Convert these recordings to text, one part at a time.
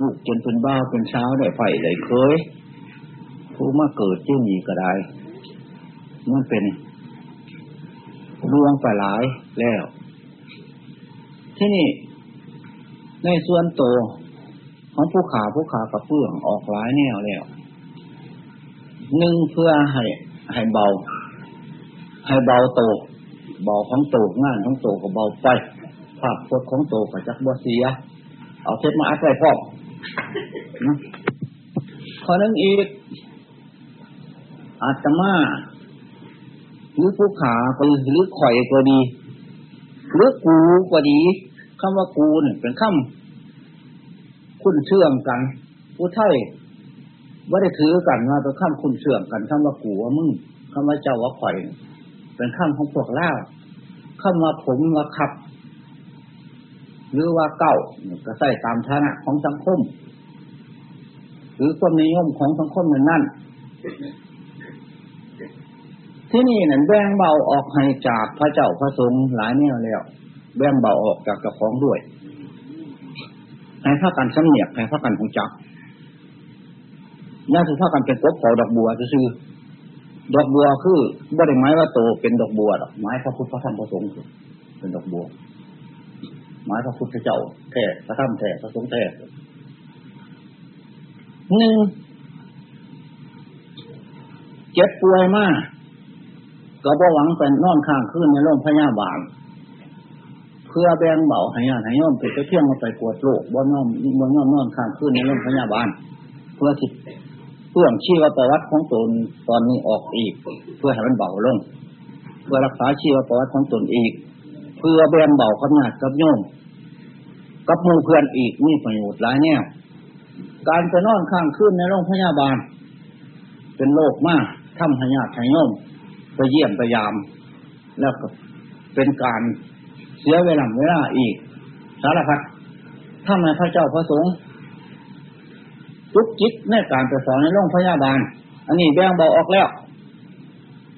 ลูกจนเป็นบ้าเป็นเช้าได้ไฟได้เคย ผู้มาเกิดที่นี่ก็ได้มันเป็นดวงไปหลายแล้ว ที่นี่ ในส่วนโตของผู้ขาผู้ขากับเพื่องออกหลายแนวแล้วหนึ่งเพื่อให้ให้เบา ให้เบาโตเบาของโตงานของโตก็เบาไปภาพพจน์ของโตก็จักบ่เสีย เอาเทปมาอัดไว้พร้อม ข้อนึงอีก อาตมาหรือผู้ขาก็หรือข่อยก็ดีหรือกูก็ดีคำว่ากูเนี่ยเป็นคำคุณเชื่อมกันผู้ไทยว่าได้ถือกันว่าเป็นคำคุณเชื่อมกันคำว่ากูว่ามึงคำว่าเจ้าว่าข่อย เป็นคำของพวกล่าคำว่าผมว่าขับ หรือว่าเก่าก็ใส่ตามฐานะของสังคม หรือความนิยมของสังคมนั้นนั่นที่นี่นั่นแบ่งเบาออกให้จากพระเจ้าพระสงฆ์หลายแนวแล้วแบ่งเบาออกจากเจ้าของด้วยให้พากันสำเนียกให้พากันหูจักน่าจะพากันเป็นกบเผาดอกบัวซื่อดอกบัวคือบ่ได้ไม้ว่าโตเป็นดอกบัวดอกไม้พระพุทธพระธรรมพระสงฆ์เป็นดอกบัวไม้พระพุทธเจ้าแท้พระธรรมแท้พระสงฆ์แท้ หนึ่งเจ็บป่วยมากก็บ่หวังเป็นนอนข้างขึ้นในโรงพยาบาลเพื่อแบ่งเบาให้ญาติให้ย่อมไปเที่ยงมาไปปวดโรคบ่น้อมบ่น้อมนอนข้างขึ้นในโรงพยาบาลเพื่อสิเพื่อชีวประวัติของตนตอนนี้ออกอีก เพื่อให้มันเบาลงเพื่อรักษาชีวประวัติของตนอีก เพื่อแบ่งเบาขนาดกับโยมกับมูเพื่อนอีกมีประโยชน์หลายแนว การไปนอนข้างขึ้นในโรงพยาบาล เป็นโรคมากทำให้ญาติให้โยมไปเยี่ยมไปยาม แล้วก็เป็นการเสียเวลาเวลาอีก สารพัดถ้าในพระเจ้าพระสงฆ์ทุกจิตในการไปสอนในโรงพยาบาล อันนี้แบ่งเบาออกแล้ว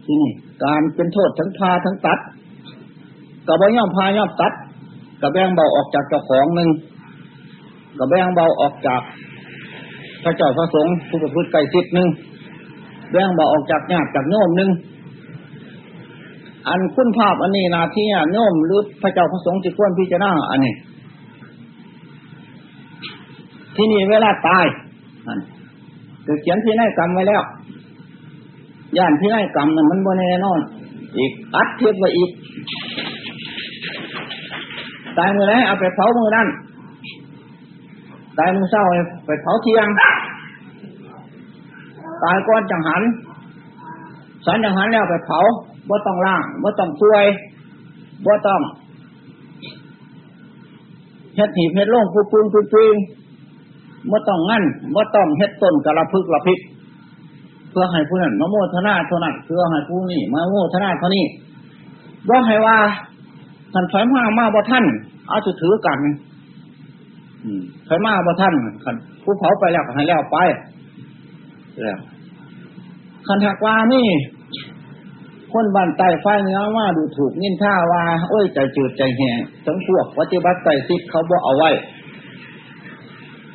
ที่นี่การเป็นโทษทั้งพาทั้งตัดกับใบย่อมพาย่อมตัดกับแบ่งเบาออกจากเจ้าของหนึ่งกับแบ่งเบาออกจาก พระเจ้าพระสงฆ์ผู้ประพฤติไก่สิทธิ์หนึ่งแบ่งเบาออกจากญาติจากโยมหนึ่งอันคุณภาพอันนี้นาที่โยมหรือพระเจ้าพระสงฆ์จะควรพิจารณาอันนี้ ที่นี่เวลาตายจะเขียนที่นกรรมไว้แล้วย่านที่นกรรมนั้นมันบนแน่นอน อีกอัดเทียบไว้อีกตายมือไหนเอาไปเผามือนั่น ตายมือเศร้าไปเผาเทียง ตายก้อนจังหันสันจังหันแล้วไปเผาบ่ต้องล่างบ่ต้องช่วยบ่ต้องเฮ็ดหีบเฮ็ดล่งปูปูนปูปูนบ่ต้องงั้นบ่ต้องเฮ็ดต้นกระพึกระพิกเพื่อให้ผู้นั้นมาโมทนาเท่านั้นเพื่อให้ผู้นี้มาโมทนาเท่านี้บ่ให้ว่าท่านไฟมามาบ่ท่านเอาจะถือกัน ไฟมาบ่ท่านคันผู้เผาไปแล้วให้แล้วไปแล้วคันถักว่านี่ คนบ้านใต้ไฟเนื้อว่าดูถูกนินท่าว่า โอ้ยใจจืดใจแห้งทั้งพวกปฏิบัติใต้ซิดเขาบอกเอาไว้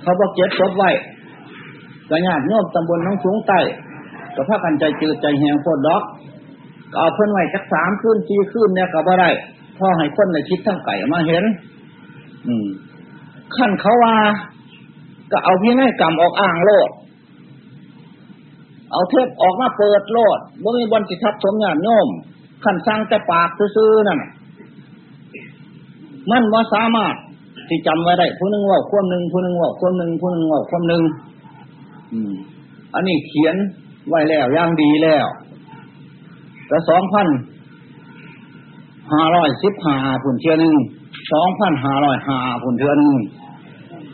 เขาบอกเก็บศพไว้กระยาดโน้มตำบลน้องสูงใต้ก็พากันใจจืดใจแห้งโคตรดอกก็เอาเพิ่นไว้สักสามขึ้นสี่ขึ้นเนี่ยก็บ่ได้พ่อให้คนในคิดทั้งไก่มาเห็น อืม ขั้นเขาว่า ก็เอาพี่ให้กรรมออกอ่างโลด เอาเทปออกมาเปิดโลดบ่มีบนจิทับสมญาติโยมขั้นสร้างแต่ปากซื้อนั่นมันว่าสามารถที่จำไว้ได้ผู้หนึ่งว่าควมหนึ่งผู้หนึ่งว่าควมหนึ่งผู้หนึ่งว่าควมหนึ่งอันนี้เขียนไว้แล้วย่างดีแล้วแต่สองพันห้าร้อยสิบห้าผุนเทียหนึ่งสองพันห้าร้อยห้าผุนเทียหนึ่ง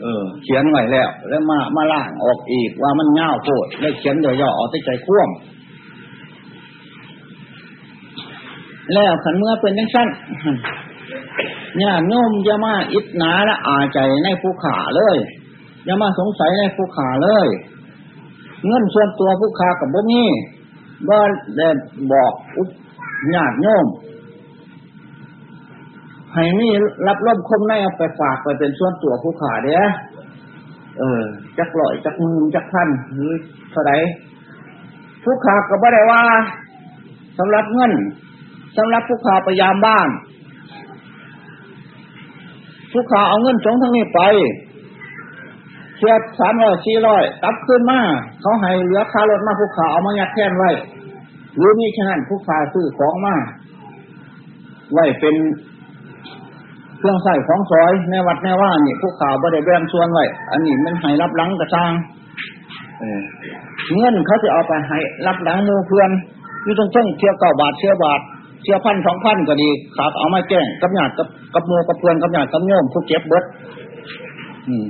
เออ เขียนไว้แล้ว แล้วมามาล่างออกอีกว่ามันเง่าโคตรแล้วเขียนย่อๆเอาใจคว่ำแล้วขันเมื่อเป็นยังสั้นเนี่ยโน้มยามาอิดนาและอาใจในผู้ขาเลยยามาสงสัยในผู้ขาเลย เงินส่วนตัวผู้ขากับบ่มีบ่ได้บอกอุญาติโยม ให้มีรับร่มคมในเอาไปฝากไปเป็นส่วนตัวผู้ขาเด้อเอเออ จักลอยจักมือจักพันหรือเท่าไรผู้ขาก็บ่ได้ว่าสำหรับเงินสำหรับผู้ขาพยายามบ้าน ผู้ขาเอาเงินสงทั้งนี้ไปเทียบสามร้อยสี่ร้อยตับขึ้นมาเขาให้เหลือค่ารถมาผู้ขาเอามายัดแท่นไว้ หรือมีฉะนั้นผู้ขาซื้อของมาไว้เป็น เครื่องใส่ของซอยในวัดในว่านี่ผู้ข่าวบ่ได้แบ่งส่วนไว้อันนี้มันให้รับหลังกระซังเงินเขาจะเอาไปให้รับหลังมูเพื่อนอยู่ตรงเช่งเที่ยวเก้าบาทเที่ยวบาทเที่ยวพันสองพันก็ดีขาดเอามาแจ้งกับหยาดกับกับมูกับเพื่อนกับหยาดกับโยมผู้เจ็บเบิดอืม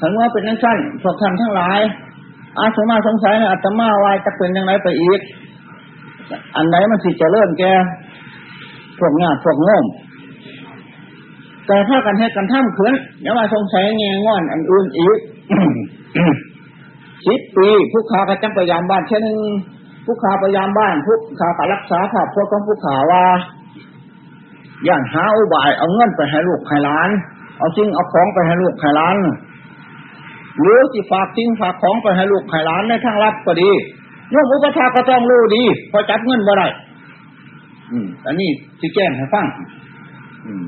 ถึงว่าเป็นนั่นสั้นพวกท่านทั้งหลาย อาสมาสงสัยอาตมาวายจะเป็นยังไงไปอีก อันไหนมันสิจะเริ่มแกพวกหยาดพวกโยม แต่ถ้ากันให้กันท่ามเขืนอย่ามาสงสัยแงงอนอันอื่นอีกสิบปีผู้ขากระจังพยายามบ้านเช่นผู้ขาพยายามบ้านผู้ขาการรักษาภาพพวกของผู้ขาว่า อย่างหาอุบายเอาเงินไปให้ลูกให้ล้าน เอาสิ่งเอาของไปให้ลูกให้ล้านหรือที่ฝากสิ่งฝากของไปให้ลูกให้ล้านในทางลับก็ดีโยมอุปถาก็ต้องรู้ดี พอจับเงินบ่ได้อืมอันนี้ที่แจ้งให้ฟังอืม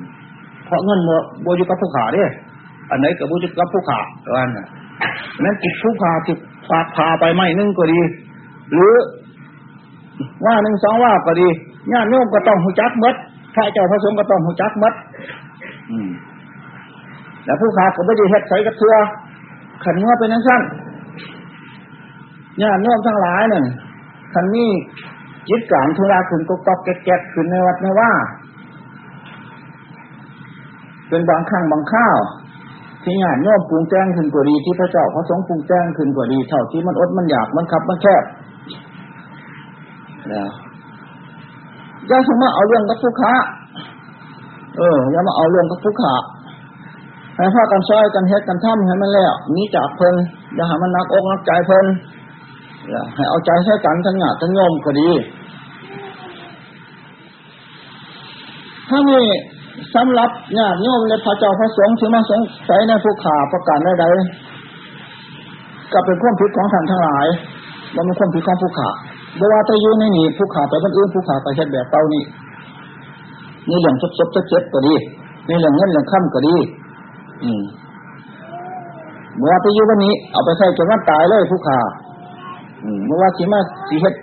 เพราะเงินโบอยู่กับผู้ขาเนี่ยอันไหนกับโบยุกับผู้ขาอันนั้นจิตผู้ขาจิตฝากพาไปไม่นึ่งก็ดี หรือว่าหนึ่งสองว่าก็ดีญาติโยมก็ต้องหูจักมัดพระเจ้าพระสงฆ์ก็ต้องหูจักมัดแล้วผู้ขาก็ไม่ได้เฮ็ดใส่กระเทือขันเมื่อเป็นนั้นสั้นญาติโยมทั้งหลายเนี่ยขันนี้จิตกลางทุราขึ้นก็กอกแก๊กขึ้นในวัดในว่า เป็นบางครั้งบางข้าวที่ญาติโยมปรุงแจ้งขึ้นกว่าดีที่พระเจ้าพระสงฆ์ปรุงแจ้งขึ้นกว่าดีเท่าที่มันอดมันอยากมันขับมันแคบนะอย่าสมมาเอาเรื่องกับผู้ค้าเอออย่ามาเอาเรื่องกับผู้ค้าให้พากันซอยกันเฮ็ดกันทำให้มันแล้วนี้จากเพลินอย่าให้มันนักอกนักใจเพลินให้เอาใจใช้กันทั้งหยาทั้งโยมก็ดีถ้ามี สำหรับญาติโยมและพระเจ้าพระสงฆ์ที่มาสงสัยในผู้ข่าประกาศใดๆก็เป็นความผิดของท่านทั้งหลายมันเป็นความผิดของผู้ข่าเวลาไปอยู่ในนี้ผู้ข่าไปคนอื่นผู้ข่าไปเช็ดแบบเต้านี่นี่เรื่องซบซบเจ็บก็ดีนี่เรื่องเงินเรื่องค่ำก็ดี อืมเมื่อไปอยู่วันนี้ เอาไปใส่จนวันตายเลยผู้ข่าอืมเมื่อว่าสีมาสีเฮ็ด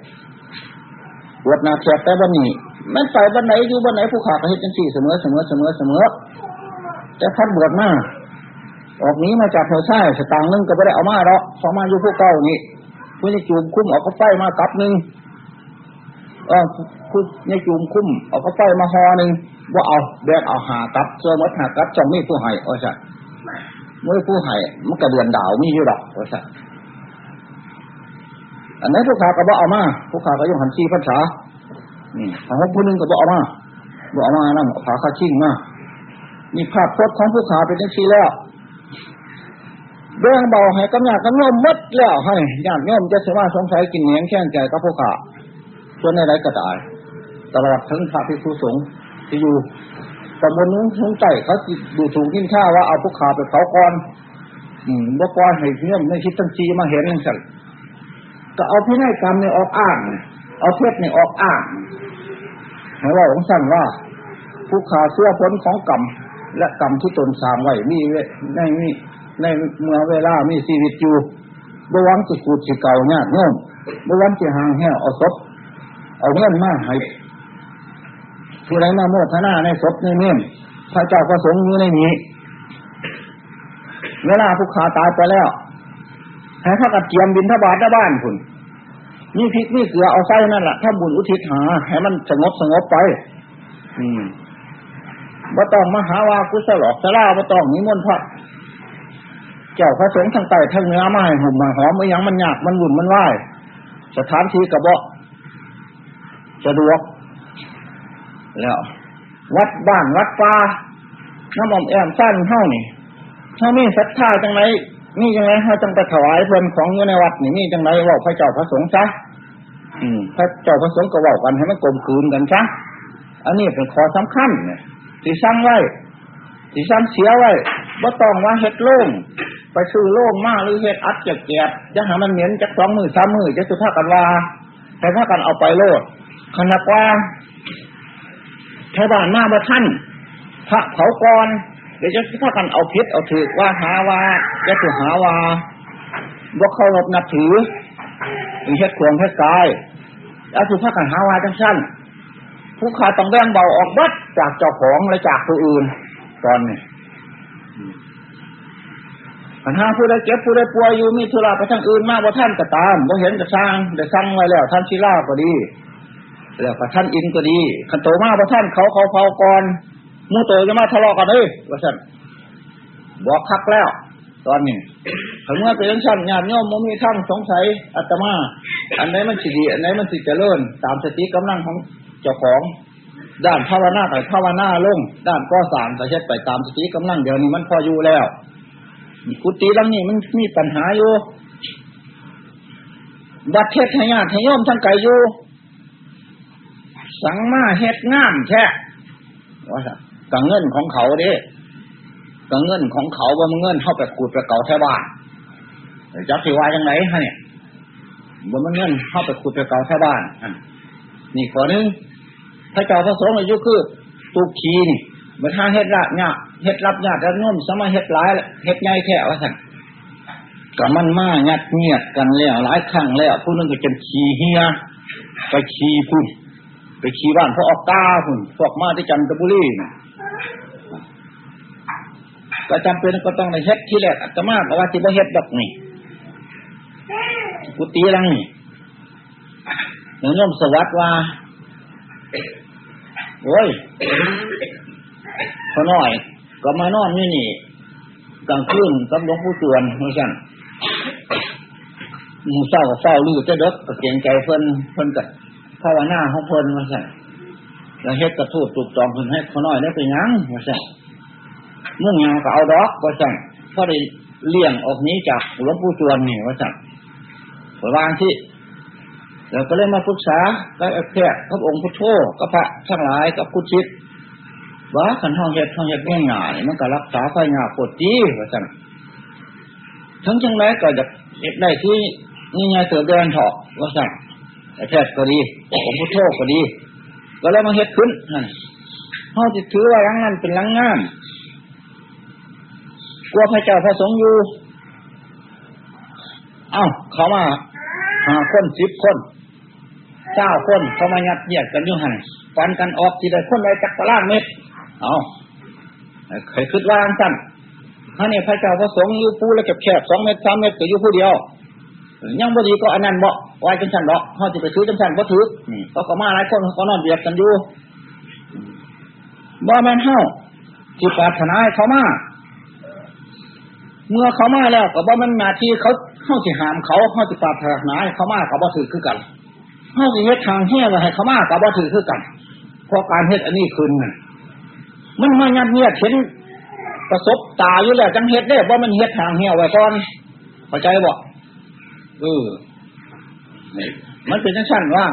ปวดนาแขกแต่วันนี้ มันไปวันไหนอยู่วันไหนผู้ขาก็เห็นจังสี่เสมอเสมอเสมอเสมอแต่พัดบวชมาออกนี้มาจากเธอใช่สตางค์นึงก็ไม่ได้เอามาหรอกพอมาอยู่ผู้เก่านี่ผู้นี่จูมคุ้มออกก็ไฟมากับหนึ่งเออผู้นี่จูมคุ้มออกก็ไฟมาหอหนึ่งว่าเอาแบกเอาหากับเสือมัดหากับจองมีผู้ให้โอ้ใช่เมื่อผู้ให้มันกระเดือนดาวมีอยู่ดอกโอ้ใช่อันนั้นผู้ขาก็บอกเอามาผู้ขาก็ยังหันซีภาษา นี่ของผู้นึงก็บอกมาบอกมานะผาคาชิ่งมามีภาพพจน์ของผู้ขาเป็นยังชีแล้วเรื่องเบาให้กำยากำยมมัดแล้วให้ญาติโยมจะเสว่าสงสัยกินเหนียงแข้งใจกับผู้ขาส่วนในไรก็ตายตลอดทั้งพระภิกษุสงฆ์ที่อยู่ตำบลนู้นทุ่งใจเขาดูถูกยิ่งข้าว่าเอาผู้ขาไปเผาก่อนอืมบ่ก่อนให้เงี้ยในคิดตั้งจีมาเห็นสั่นก็เอาพินัยกรรมเนี่ยออกอ้าง เอาเทศเนี่ยออกอ้าง ให้ว่าของสั้นว่า ผู้ขาเสื้อพ้นของกรรมและกรรมที่ตนสร้างไว้มีในมีในเมื่อเวลามีชีวิตอยู่บวังสิกูดสิเก่าเนี่ยเงื่อนบวังสิหางแห้วเอาศพเอาเงินมาให้ผู้ใดมาโมทนาในศพในเมี่ยพระเจ้าประสงค์อยู่ในนี้ เวลาผู้ขาตายไปแล้วให้ข้ากับเจียมบินทบาทได้บ้านคุณ นี่พริกนี่เกลือเอาไส้นั่นแหละถ้าบุญอุทิศหา ให้มันสงบสงบไป อืมบ่ต้องมหาวากุศลอกสลาบ่ต้องนิมนต์พระเจ้าพระสงฆ์ทั้งใต้ทั้งเนื้อไม้หุ่มมาหอมไม่ยังมันยากมันวุ่นมันไหวสถานที่กระเบาสะดวก แล้ว วัดบ้านวัดป่าน้ำอมแอมสั้นเท่านี่ถ้ามีศรัทธาจังไร นี่จังไรเขาจังไปถวายเพื่อนของอยู่ในวัดนี่นี่จังไรว่าพระเจ้าพระสงฆ์ซะพระเจ้าพระสงฆ์ก็ว่ากันให้มันกลมกลืนกันซะอันนี้เป็นข้อสำคัญเนี่ยที่สร้างไว้ที่สร้างเสียไว้ว่าต้องว่าเฮ็ดโล่งไปซื้อโล่งมากหรือเฮ็ดอัดจะแกบจะหามันเหม็นจะสองมือสามมือจะสุภาพกันว่าแต่ถ้ากันเอาไปโลดขนาดว่าชาวบ้านมาบ่ท่านพระเผากร เดี๋ยวจะถ้ากันเอาพิษเอาถือว่าหาว่าจะถือหาว่าบ่เคารพนับถือมีเฮ็ดควงเฮ็ดกายแล้วถือถ้ากันหาว่าจังสั้นผู้ขาต้องแบ่งเบาออกบัดจากเจ้าของและจากผู้อื่น ตอนนี้ปัญหาผู้ใดเจ็บผู้ใดป่วยอยู่มีธุระไปทางอื่นมากว่าท่านก็ตามว่าเห็นจะสร้างจะสร้างไว้แล้ว ท่านชิล่าก็ดี แล้วก็ท่านอินก็ดีขันโตมากว่าท่านเขาเขาเผาก่อน มูโตจะมาทะเลาะกันเลยว่าท่นบอกคักแล้ว ตอนนี้ถึงเมื่อเป็นชั้นญาติโยมมีทั้งสงสัยอัตมา อันไหนมันสิดี อันไหนมันสิเจริญ ตามสติกำลังของเจ้าของ ด้านภาวนาไปภาวนาลง ด้านก่อสางก็เฮ็ดไปตามสติกำลังเดี๋ยวนี้มันพออยู่แล้วกุฏิหลังนี้มันมีปัญหาอยู่บัดเทศให้ญาติให้โยมทั้งไก่อยู่ สังมาเฮ็ดงามแท้ว่าสั กังเงินของเขาเด้กังเงินของเขาว่ามันเงินเข้าไปกูดไปเก่าแท้บ้านจักสิว่ายังไงฮะเนี่ยว่ามันเงินเข้าไปกูดไปเก่าแท้บ้านนี่ขอนึงพระเจ้าพระสงฆ์อายุคือตุกขีนี่มันถ้าเฮ็ดละเนี่ยเฮ็ดรับญาติแล้วน่มสมาเฮ็ดหลายเฮ็ดใหญ่แท้ว่าสั่นกับมันมางัดเงียดกันแล้วหลายครั้งแล้วผู้นึงก็จนขี่เฮียไปขี่พุ่นไปขี่บ้านพวกออกกาพุ่นพวกมาที่จันทบุรี ก็จำเป็นก็ต้องในเฮ็ดที่แรกอาตมาบอกว่าที่บ่เฮ็ดดอกนี่กุฏิลังนี่หลวงโยมสวัสดิ์ว่าโอ้ยพอน้อย ก็มานอนนี่นี่กลางคืนกับหลวงปู่จวนเหมือนกันมูเศร้ากับเศร้าลือจะดกก็เกียงใจเพิ่นเพิ่นกับภาวนาของเพิ่นมาสั่นแล้วเฮ็ดกระทูดถูกจองเพิ่นให้พอน้อยได้ไปยังมาสั่น มุ่งยางก็เอาดอกมาสั่นพอได้เลี่ยงออกนี้จากหลวงปู่จวนนี่มาสั่นวางที่เราก็เลยมาปรึกษากับแพทย์กับองค์พุทโธกับพระทั้งหลายกับผู้ชิดว่าขันห้องเฮ็ดห้องเฮ็ดง่ายง่ายมันก็รักษาไฟงาปวดจีว่าสั่นทั้งจังไรก็จะเฮ็ดได้ที่นี่ไงเติบเดินเถาะว่าสั่นแพทย์ก็ดีองค์พุทโธก็ดี ก็เลยมาเฮ็ดขึ้นห้องจิตถือว่าลังนั้นเป็นลังงาม กลัวพระเจ้าพระสงฆ์อยู่ เอ้าเขามาหาคนสิบคนเจ้าคนเขามายัดเยียดกันอยู่หันฟันกันออกทีใดคนใดจักรล่างเม็ดเอาเคยคิดว่าสั้นถ้าเนี่ยพระเจ้าพระสงฆ์อยู่ปูแล้วเก็บแคบสองเมตรสามเมตรก็อยู่ผู้เดียวยังบดีก็อันนั้นบอกไว้จังสันดอกเขาจะไปซื้อจังสันก็ถือเขาก็มาหลายคนเขานอนเบียดกันอยู่บ่แม่นเฮ้าที่ปรารถนาเขามา เมื่อเขามาแล้วก็บ่มันนาทีเขาเข้าสิหามเขาเข้าสิปาถนาเขามาเขาบ่ถือคือกันเข้าสิเฮ็ดทางเฮี้ให้เขามาเขาบ่ถือคือกันเพราะการเฮ็ดอันนี้คืนมันมายัดเยียดเห็นประสบตาอยู่แล้วจังเฮ็ดได้ว่ามันเฮ็ดทางเหี้ยไว้ก่อนเข้าใจบ่เออมันเป็นจังสั้นว่า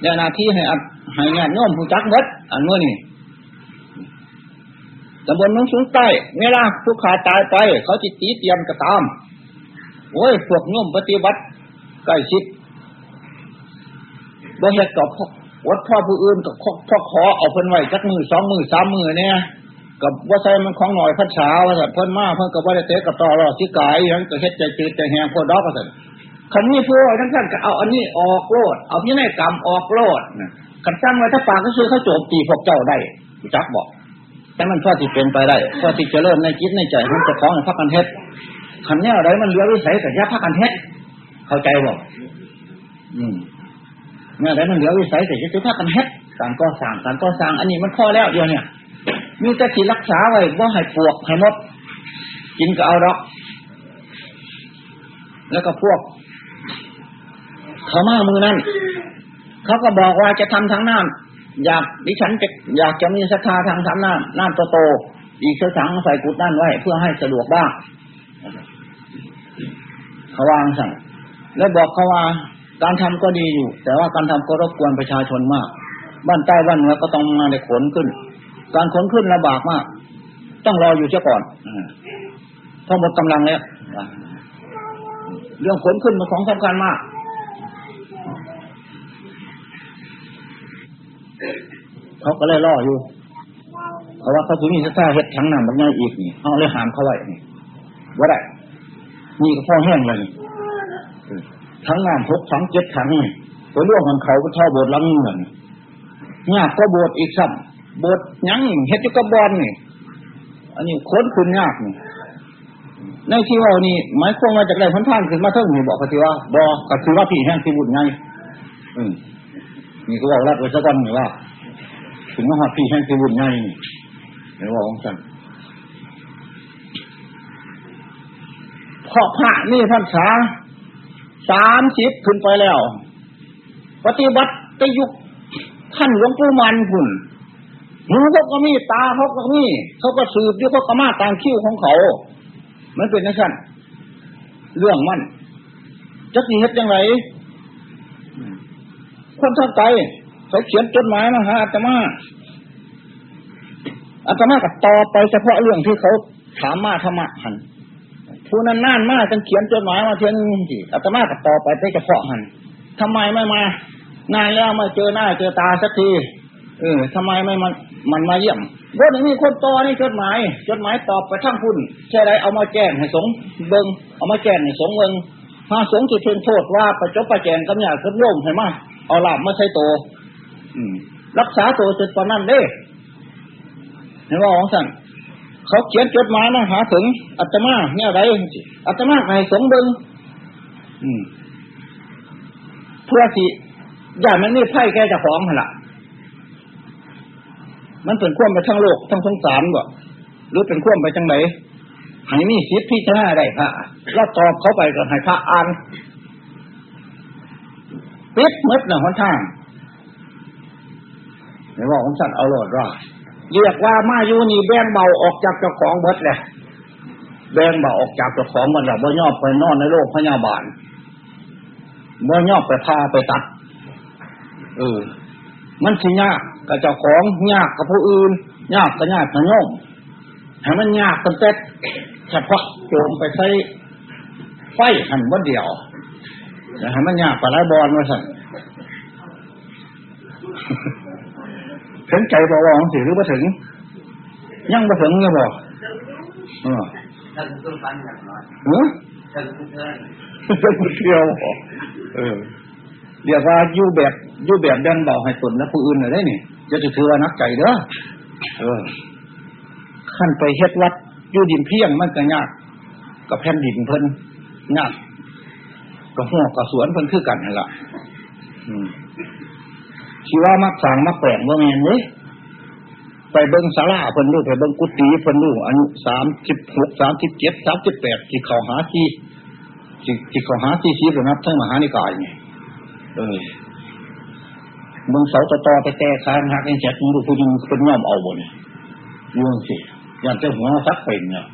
เดี๋ยวนาทีให้อัดให้งานโน้มผู้จักมดอันเมื่อนี่ ตำบลนุ่งสูงใต้เวลาผู้ขาตายไป เขาจิตตีเตรียมกระตามโอ้ยพวกโน้มปฏิบัติใกล้ชิดบ่เฮ็ดกับวัดพ่อผู้อื่นกับพ่อขอเอาเพิ่นไว้จักมือสองมือสามมือเนี่ยกับว่าใส่มันของหน่อยพัดเช้าว่าเพิ่นมาเพิ่นกับว่าได้เตะกับต่อรอสิกายยังก็เฮ็ดใจจืดใจแหงโคดอกก็สั่นคันนี้ผู้ทั้งท่านก็เอาอันนี้ออกโลด เอาพินัยกรรมออกโลดขันตั้งไว้ถ้าปากก็คือเขาโจมตีพวกเจ้าได้จักบอก แต่มันพอที่เป็นไปได้พอที่จะเริ่มในจิตในใจมันจะคล้องพักกันเฮ็ดขันนี้อะไรมันเหลือวิสัยแต่ยาพักกันเฮ็ดเข้าใจบอกอืมเนี่ยอะไรมันเหลือวิสัยแต่จะพักกันเฮ็ดการก่อสร้างการก่อสร้าง อันนี้มันพอแล้วเดียวเนี่ยมีแต่ที่รักษาไว้ว่าให้ปวกให้มดกินก็เอาดอก แล้วก็พวก เขามามือนั้นเขาก็บอกว่าจะทำทางน้ำ อยากดิฉันจะอยากจะมีศรัทธาทางทำน้ำน้ำโตโตอีกเสื้อถังใส่กุดนั่นไว้ เพื่อให้สะดวกบ้างเขาวางสั่งแล้วบอกเขาว่าการทำก็ดีอยู่ แต่ว่าการทำก็รบกวนประชาชนมาก บ้านใต้บ้านเหนือก็ต้องมาในขนขึ้น การขนขึ้นลำบากมาก ต้องรออยู่เสียก่อนพอหมดกำลังแล้วเรื่องขนขึ้นมาของสำคัญมาก เขาก็เลยล่ออยู่เพราะว่าเขาถึงมีสตาเฮ็ดทั้งนั้นบางอย่างอีกนี่เอาเลยหามเขาไว้นี่ว่าได้นี่ก็พ่อแห้งเลยทั้งน้ำหกทั้งเจ็ดทั้งนี่ไปร่วมกันเขาก็เท่าโบสถ์ลังเงินยากก็โบสถ์อีกซ้ำโบสถ์ยั้งเฮ็ดยกกับบอลนี่ อันนี้ค้นคุณยากนี่ในที่ว่านี่หมายความว่าจากไรพันท่านขึ้นมาเท่านี่บอกเขาทีว่าบอกก็คือว่าพี่แห้งที่บุญไงอืมนี่ก็บอกรัดไว้สักวันหนึ่งว่า ถึงว่าพี่แห้งที่บุญไงนี่เดี๋ยวบอกของฉันเพราะพระนี่พรรษาสามสิบขึ้นไปแล้ว ปฏิบัติไปยุคท่านหลวงปู่มันคุณหูเขาก็มีตาเขาก็มีเขาก็สืบด้วยเขาก็มาตามคิ้วของเขา มันเป็นนักสั่นเรื่องมันจะสีเฮ็ดยังไงคนทางไกล เขาเขียนจดหมายมาหาอาตมาอาตมาก็ตอบไปเฉพาะเรื่องที่เขาถามมาธรรมะหันผู้นั้นน่านมากจนเขียนจดหมายมาเทียนสิอาตมาก็ตอบไปเฉพาะหันทำไมไม่มานานแล้วมาเจอหน้าเจอตาสักทีเออทำไมไม่มันมันมาเยี่ยมรถนี้คนต่อนี่จดหมาย จดหมายตอบไปทั้งพุ่นใช่ไรเอามาแจ้งให้สงเบิงเอามาแจ้งให้สงเบิงถ้าสงจะเชิญโทษว่าประจบประแจงกำยาขึ้นโยมให้มเอาลาบมาใช้โต รักษาตัวจนตอนนั้นเด้เห็นว่าของสั่นเขาเขียนจดหมายมาหาถึงอาตมาเนี่ยไรอาตมาให้สงเบิงอืมเพื่อสิอย่ามันนี่ไพ่แกจะฟ้องหั่นล่ะมันเป็นข่วมไปทั้งโลกทั้งสงสารบ่หรือเป็นข่วมไปจังไหนให้มีสิทธิพิจารณาได้พระแล้วตอบเขาไปก็ให้พระอ่านปิดมืดหน่ะหนทาง ไม่ว่าของสัตว์เอาโลดว่าเรียกว่ามาอยู่นี่แบงเบาออกจากเจ้าของเบิดเลยแบงเบาออกจากเจ้าของมันแล้วบ่ยอบไปนอนในโลกพยาบาลบ่ยอบไปพาไปตัดเออมันสิยากกับเจ้าของยากกับผู้อื่นยากกับญาติกับโยมให้มันยากกันเต็เฉพาะโจมไปใช้ไฟหันวันเดียวแต่ให้มันยากกับไรบอลมาสั่น ถึงใจบอกว่าของสิหรือว่าถึง ยังมาถึงเนี่ยบอกเออท่านต้องฟังอย่างน้อยเออท่านต้องเทินเป็นเที่ยวบอกเออเรียกว่าอยู่แบบอยู่แบบดันเบาให้ตนและผู้อื่นเลยได้นี่จะจะถือว่านักใจเด้อเออขั้นไปเฮ็ดวัดอยู่ดินเพียงมันก็ยากกับแผ่นดินเพิ่นยากกับหัวกับสวนเพิ่นคือกันนั่นล่ะอืม ชีว่ามักสร้างมักแปลงว่าแมนเด้ไปเบิ่งศาลาเพิ่นดูไปเบิ่งกุฏิเพิ่นดูอายุสามสิบหกสามสิบเจ็ดสามสิบแปดที่เขาหาที่ที่ที่เขาหาที่ชีพนับทั้งมหานิกายนี่เออเบิ่งเสาตะตอแต่แต่ค้างหักไอ้เจ็ดมึงดูผู้หญิงเป็นย่อมเอาบ่เนี่ยยุ่งสิอยางเจ้าหัวซักเป็นเนี่ย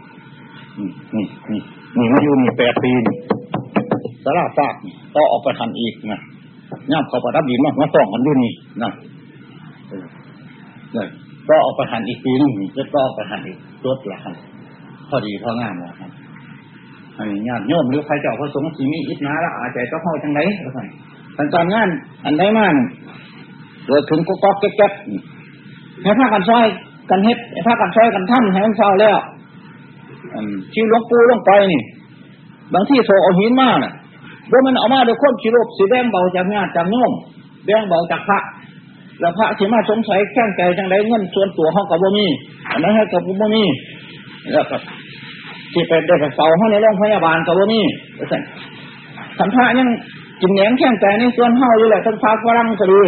นี่นี่นี่นี่มาอยู่นี่แปดปีนี่สาราฟากต่อออกไปทันอีกนะ ย่ำเขาประดับดินมากมาต้องกันด้วยนี่นะเนี่ยก็ออกไปทันอีกปีนึงจะก็ออกไปทันอีกรถละคันพอดีพองามแล้วครับอันนี้ญาติโยมหรือใครเจ้าพระสงฆ์สีมีอิทนาละอาใจก็เข้าจังไรละคันทางการงานอันใดมันเกิดถึงก็ก๊อกแก๊กให้พากันซอยกันเฮ็ดให้พากันซอยกันทำให้มันเศร้าแล้วอืมชีหลวงปูลงไปนี่ บางที่โซเอาหินมากน่ะ ดยมันเอามาโดยความชิโรบสีแดงเบาจากงานจากโน้มแดงเบาจากพระแล้วพระที่มาสงสัยแข้งใจจังไรเงินส่วนตัวห้องกับบ่มีอันนั้นให้กับบ่มีแล้วก็ที่เป็นได้กับเสาห้องในโรงพยาบาลกับบ่มีสั่นสัมภายังกินแหนงแข้งใจในส่วนเฮาอยู่แหละทั้งพระฝรั่งก็ดี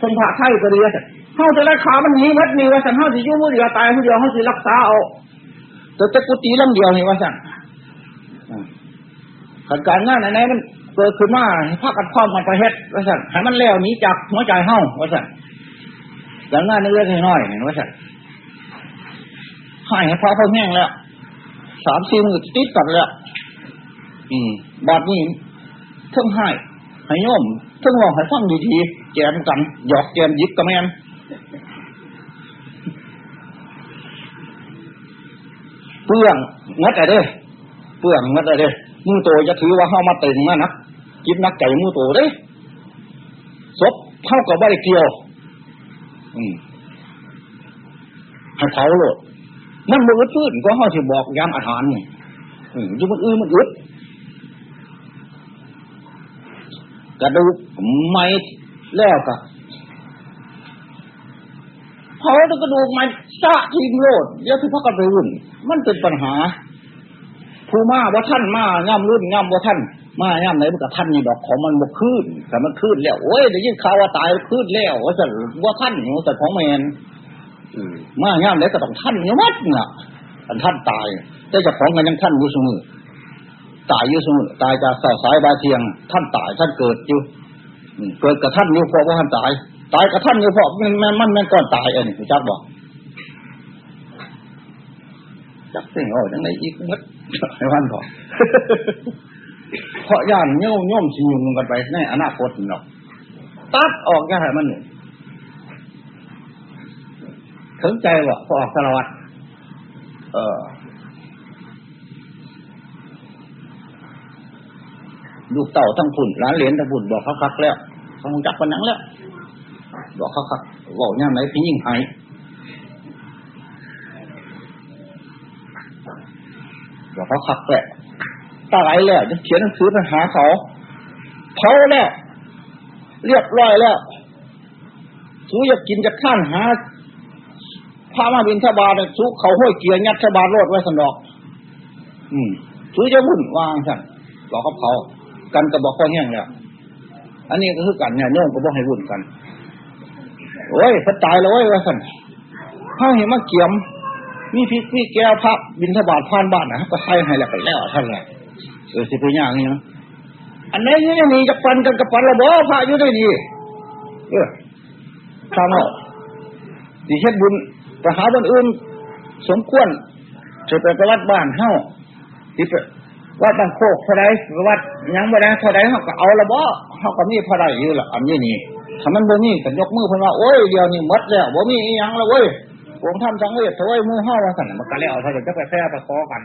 ทั้งพระไทยก็ดีว่าสั่นเฮาจะรักษามันหนีมัดมีว่าสั่นเฮาสิยู่งมือเดียวตายมือเดียวเฮาสิรักษาเอาแต่จะกุฏิลำเดียวนี่ว่าสั่นการงานอันไหนมัน เกิดขึ้นมาพากันพร้อมกันไปเฮ็ดว่าสั่นให้มันแล้วหนีจากหัวใจเฮาว่าสั่นการงานเล็กๆน้อยเห็นว่าสั่นให้ให้พอพอแห้งแล้วสามสี่มือติดกันแล้ว อืมบาดนี้เท่งให้ให้โยมเท่งว่าให้ฟังดีๆแจมกันหยอกแจมยิบกระแมนเปลืองงัดอะไรเด้เปลืองมันเลยเด้มูโตจะถือว่าเข้ามาเต็งนะนะ จิตนักใจมูโตเด้ศพเท่ากับว่าได้เกี่ยว อืมให้เผาโลดมันมือดพื้นก็เขาสิบอกยามอาหารนี่อืมยุ่มันอื้อมันอึดกระดูกไม่แล้วกะเผาแล้วกระดูกมันซะทีมโลดเดี๋ยที่พักกันไปวุ่นมันเป็นปัญหา ผู้มาว่าท่านมาย่ำรุ่นย่ำว่าท่าน มาย่ำไหนมันกับท่านนี่ดอกของมันบกขึ้นแต่มันขึ้นแล้วโอ้ยได้ยินข่าวว่าตายขึ้นแล้วว่าจะว่าท่านว่าจะของแมนอืมมาย่ำไหนก็ต้องท่านเนี่ยวัดน่ะอันท่านตายแต่เจะของกันยังท่านอยู่เสมอตายอยู่เสมอตายจากสายสายบาเทียง ท่านตายท่านเกิดอยู่อืมเกิดกับท่านอยู่เพราะว่าท่านตาย ตายกับท่านอยู่เพราะมันมันมันมันก่อนตายอันนี้คุณจักบอกจักสิ่งโอ้ยังไงอีกมัดให้วันพอ เพราะย่านโย่มโย่มชิยุงกันไปในอนาคตเนาะตัดออกย่าให้มันนี่ถึงใจว่าพอออกสารวัตรเออลูกเต่าทั้งพุ่นร้านเหรียญทั้งพุ่นบอกเขาคักแล้วเขาคงจักปันนังแล้ว บอกเขาคักบอกย่ามไหนพี่ยิ่งหายบอกเขาคักแหละ ตายแล้วจะเขียนหนังสือไปหาเขาเผาแล้วเรียบร้อยแล้วสูอยากกินจะข้านหาพามาบินทบาทสูเขาห้อยเกียร์ยัดทบาทโลดไว้สนอก อืมสูจะวุ่นวางสั่นบอกเขาเผากันก็บอกข้อแห้งแล้วอันนี้ก็คือกันเนี่ยโยมก็บอกให้วุ่นกันโอ้ยพัดตายแล้วเว้ยว่าสั่นข้าเห็นมาเกี่ยม มีพริกมีแก้วพับบินทบาทผ่านบ้านนะก็ใส่ให้แล้วไปแล้วท่านแหละ เออสิเป็นอย่างนี้นะอันนี้นี่นี่จะปันกันกับปันระบอพระอยู่ด้ดีเออทำเอาดิเช็ดบุญไปหาบนอื่น สมควรจะไปประวัติบ้านเฮ้าที่ไปวัดบางโคกเท่าไรวัดยังบ่ได้เท่าไรเขาก็เอาละบ่เขาก็มีเท่าไรอยู่ละอันนี้นี่ถ้ามันบ่มีก็ยกมือเพิ่นว่าโอ้ยเดี๋ยวนี้หมดแล้วบ่มีอีหยังแล้วเว้ยผมทำจังเวทโถยมือเฮาว่าสั่นมันก็แล้วเท่าจะไปแพ้ไปขอกัน